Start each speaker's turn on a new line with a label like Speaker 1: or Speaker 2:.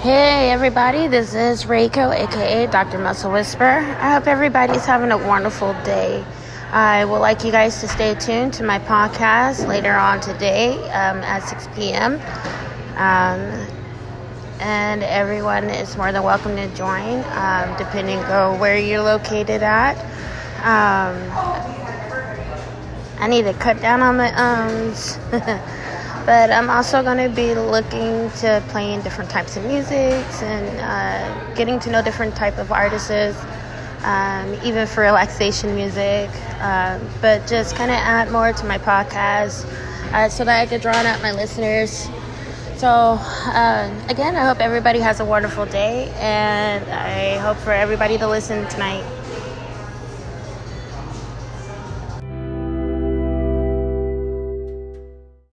Speaker 1: Hey everybody, this is Reiko, aka Dr. Muscle Whisper. I hope everybody's having a wonderful day. I would like you guys to stay tuned to my podcast later on today um, at 6 p.m. Um, and everyone is more than welcome to join, um, depending on where you're located at. Um, I need to cut down on my ums. but I'm also going to be looking to playing different types of music and uh, getting to know different type of artists, um, even for relaxation music. Um, but just kind of add more to my podcast uh, so that I could draw out my listeners. So uh, again, I hope everybody has a wonderful day, and I hope for everybody to listen tonight.